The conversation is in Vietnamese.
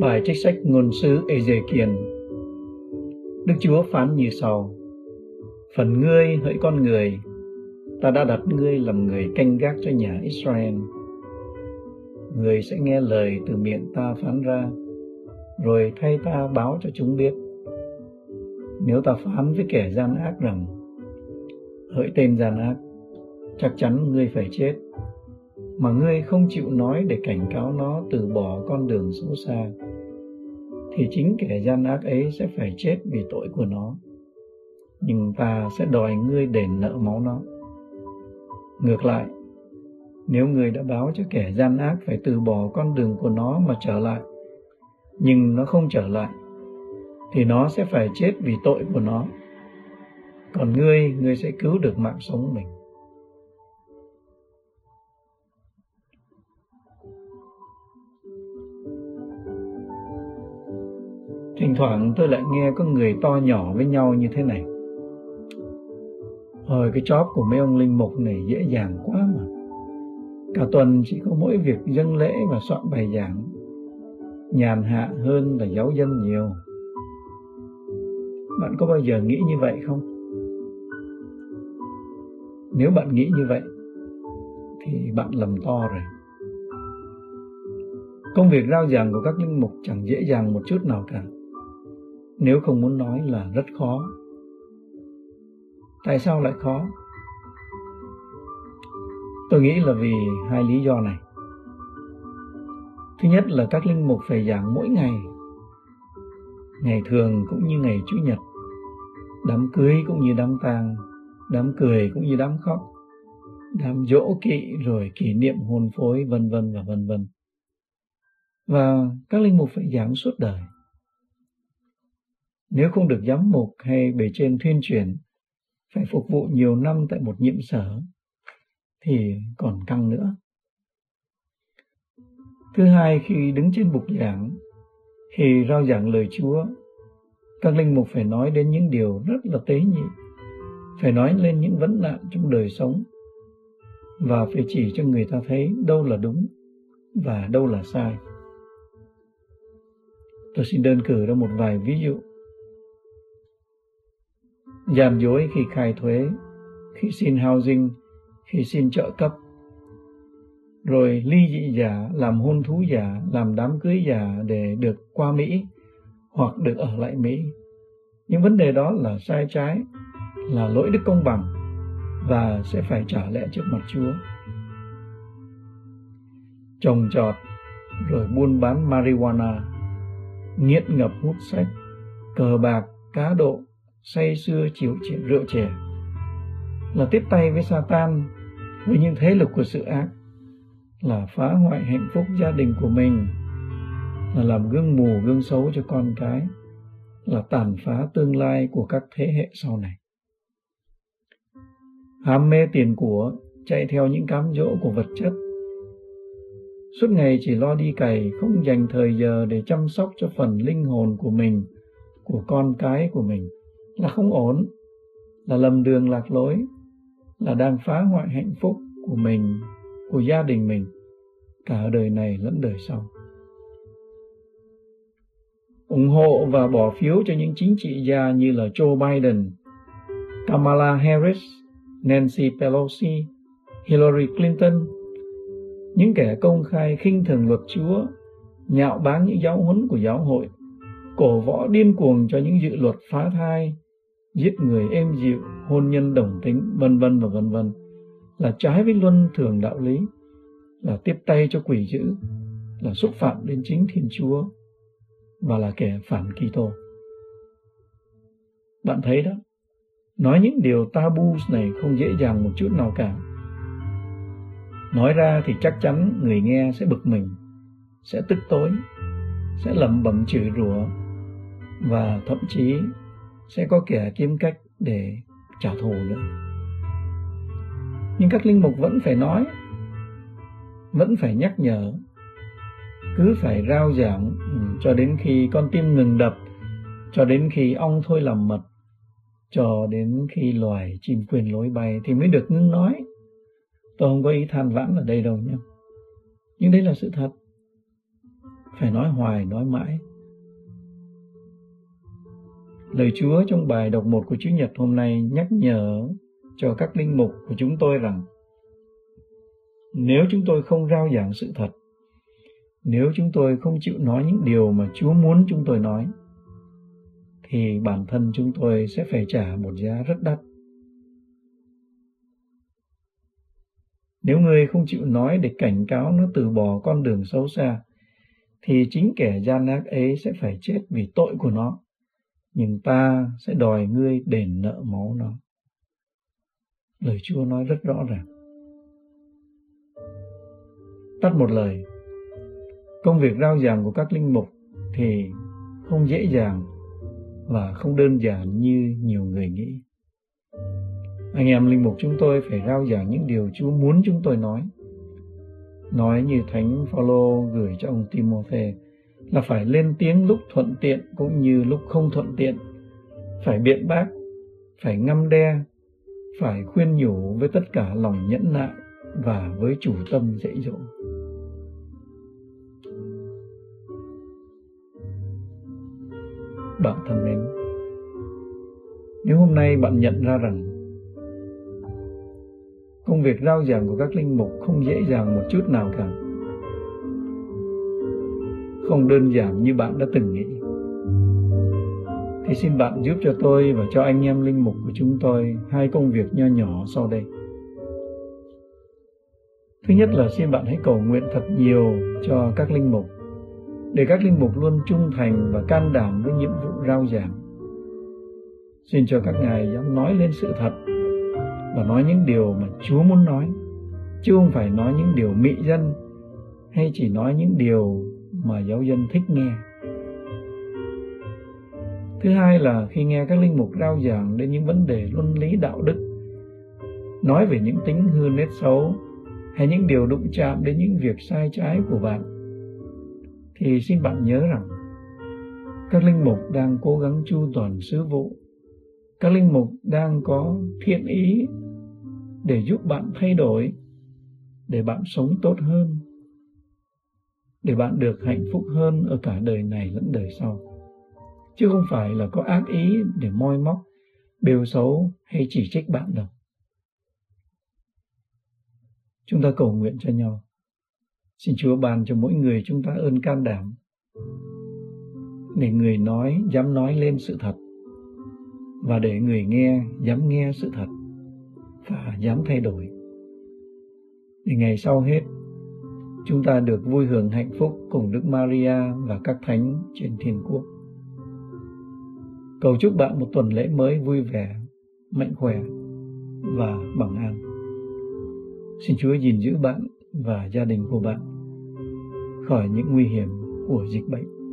Bài trích sách ngôn sứ Ezekiel. Đức Chúa phán như sau, Phần ngươi hỡi con người, Ta đã đặt ngươi làm người canh gác cho nhà Israel. Người sẽ nghe lời từ miệng ta phán ra, Rồi thay ta báo cho chúng biết. Nếu ta phán với kẻ gian ác rằng, Hỡi tên gian ác, Chắc chắn ngươi phải chết, mà ngươi không chịu nói để cảnh cáo nó từ bỏ con đường xấu xa thì chính kẻ gian ác ấy sẽ phải chết vì tội của nó. Nhưng ta sẽ đòi ngươi đền nợ máu nó. Ngược lại, nếu ngươi đã báo cho kẻ gian ác phải từ bỏ con đường của nó mà trở lại, nhưng nó không trở lại, thì nó sẽ phải chết vì tội của nó. Còn ngươi ngươi sẽ cứu được mạng sống mình. Thỉnh thoảng tôi lại nghe có người to nhỏ với nhau như thế này. Hồi cái chóp của mấy ông linh mục này dễ dàng quá mà. Cả tuần chỉ có mỗi việc dâng lễ và soạn bài giảng. Nhàn hạ hơn là giáo dân nhiều. Bạn có bao giờ nghĩ như vậy không? Nếu bạn nghĩ như vậy, thì bạn lầm to rồi. Công việc rao giảng của các linh mục chẳng dễ dàng một chút nào cả nếu không muốn nói là rất khó. Tại sao lại khó? Tôi nghĩ là vì hai lý do này. Thứ nhất là các linh mục phải giảng mỗi ngày. Ngày thường cũng như ngày chủ nhật. Đám cưới cũng như đám tang, đám cười cũng như đám khóc, đám dỗ kỵ rồi kỷ niệm hôn phối, vân vân và vân vân. Và các linh mục phải giảng suốt đời nếu không được giám mục hay bề trên thuyên truyền, phải phục vụ nhiều năm tại một nhiệm sở, thì còn căng nữa. Thứ hai, khi đứng trên bục giảng, khi rao giảng lời Chúa, các linh mục phải nói đến những điều rất là tế nhị, phải nói lên những vấn nạn trong đời sống và phải chỉ cho người ta thấy đâu là đúng và đâu là sai. Tôi xin đơn cử ra một vài ví dụ gian dối khi khai thuế, khi xin housing, khi xin trợ cấp, rồi ly dị giả, làm hôn thú giả, làm đám cưới giả để được qua Mỹ hoặc được ở lại Mỹ. Những vấn đề đó là sai trái, là lỗi đức công bằng và sẽ phải trả lẽ trước mặt Chúa. Trồng trọt, rồi buôn bán marijuana, nghiện ngập hút sách, cờ bạc, cá độ, say sưa chịu chuyện rượu chè, là tiếp tay với Satan, với những thế lực của sự ác, là phá hoại hạnh phúc gia đình của mình, là làm gương mù, gương xấu cho con cái, là tàn phá tương lai của các thế hệ sau này. Ham mê tiền của chạy theo những cám dỗ của vật chất. Suốt ngày chỉ lo đi cày, không dành thời giờ để chăm sóc cho phần linh hồn của mình, của con cái của mình là không ổn là lầm đường lạc lối là đang phá hoại hạnh phúc của mình của gia đình mình cả đời này lẫn đời sau. Ủng hộ và bỏ phiếu cho những chính trị gia như là Joe Biden, Kamala Harris, Nancy Pelosi, Hillary Clinton, những kẻ công khai khinh thường luật Chúa, nhạo báng những giáo huấn của giáo hội, cổ võ điên cuồng cho những dự luật phá thai, giết người êm dịu, hôn nhân đồng tính, vân vân và vân vân là trái với luân thường đạo lý, là tiếp tay cho quỷ dữ, là xúc phạm đến chính Thiên Chúa và là kẻ phản Kitô. Bạn thấy đó, nói những điều tabu này không dễ dàng một chút nào cả. Nói ra thì chắc chắn người nghe sẽ bực mình, sẽ tức tối, sẽ lẩm bẩm chửi rủa và thậm chí sẽ có kẻ kiếm cách để trả thù nữa. Nhưng các linh mục vẫn phải nói, vẫn phải nhắc nhở, cứ phải rao giảng ừ, cho đến khi con tim ngừng đập, cho đến khi ong thôi làm mật, cho đến khi loài chim quyền lối bay thì mới được ngưng nói. Tôi không có ý than vãn ở đây đâu nhé. Nhưng đây là sự thật. Phải nói hoài, nói mãi. Lời Chúa trong bài đọc một của Chúa Nhật hôm nay nhắc nhở cho các linh mục của chúng tôi rằng nếu chúng tôi không rao giảng sự thật, nếu chúng tôi không chịu nói những điều mà Chúa muốn chúng tôi nói, thì bản thân chúng tôi sẽ phải trả một giá rất đắt. Nếu người không chịu nói để cảnh cáo nó từ bỏ con đường xấu xa, thì chính kẻ gian ác ấy sẽ phải chết vì tội của nó, nhưng ta sẽ đòi ngươi đền nợ máu nó. Lời Chúa nói rất rõ ràng. Tắt một lời, công việc rao giảng của các linh mục thì không dễ dàng và không đơn giản như nhiều người nghĩ. Anh em linh mục chúng tôi phải rao giảng những điều Chúa muốn chúng tôi nói. Nói như Thánh Phaolô gửi cho ông Timothy là phải lên tiếng lúc thuận tiện cũng như lúc không thuận tiện, phải biện bác, phải ngâm đe, phải khuyên nhủ với tất cả lòng nhẫn nại và với chủ tâm dạy dỗ. Bạn thân mến, nếu hôm nay bạn nhận ra rằng công việc rao giảng của các linh mục không dễ dàng một chút nào cả, không đơn giản như bạn đã từng nghĩ, thì xin bạn giúp cho tôi và cho anh em linh mục của chúng tôi hai công việc nho nhỏ sau đây. Thứ nhất là xin bạn hãy cầu nguyện thật nhiều cho các linh mục để các linh mục luôn trung thành và can đảm với nhiệm vụ rao giảng. Xin cho các ngài dám nói lên sự thật và nói những điều mà Chúa muốn nói, chứ không phải nói những điều mị dân hay chỉ nói những điều mà giáo dân thích nghe. Thứ hai là khi nghe các linh mục rao giảng đến những vấn đề luân lý đạo đức, nói về những tính hư nết xấu hay những điều đụng chạm đến những việc sai trái của bạn thì xin bạn nhớ rằng các linh mục đang cố gắng chu toàn sứ vụ các linh mục đang có thiện ý để giúp bạn thay đổi để bạn sống tốt hơn để bạn được hạnh phúc hơn ở cả đời này lẫn đời sau. Chứ không phải là có ác ý để moi móc, bêu xấu hay chỉ trích bạn đâu. Chúng ta cầu nguyện cho nhau. Xin Chúa ban cho mỗi người chúng ta ơn can đảm để người nói dám nói lên sự thật và để người nghe dám nghe sự thật và dám thay đổi. Để ngày sau hết chúng ta được vui hưởng hạnh phúc cùng Đức Maria và các thánh trên thiên quốc. Cầu chúc bạn một tuần lễ mới vui vẻ, mạnh khỏe và bằng an. Xin Chúa gìn giữ bạn và gia đình của bạn khỏi những nguy hiểm của dịch bệnh.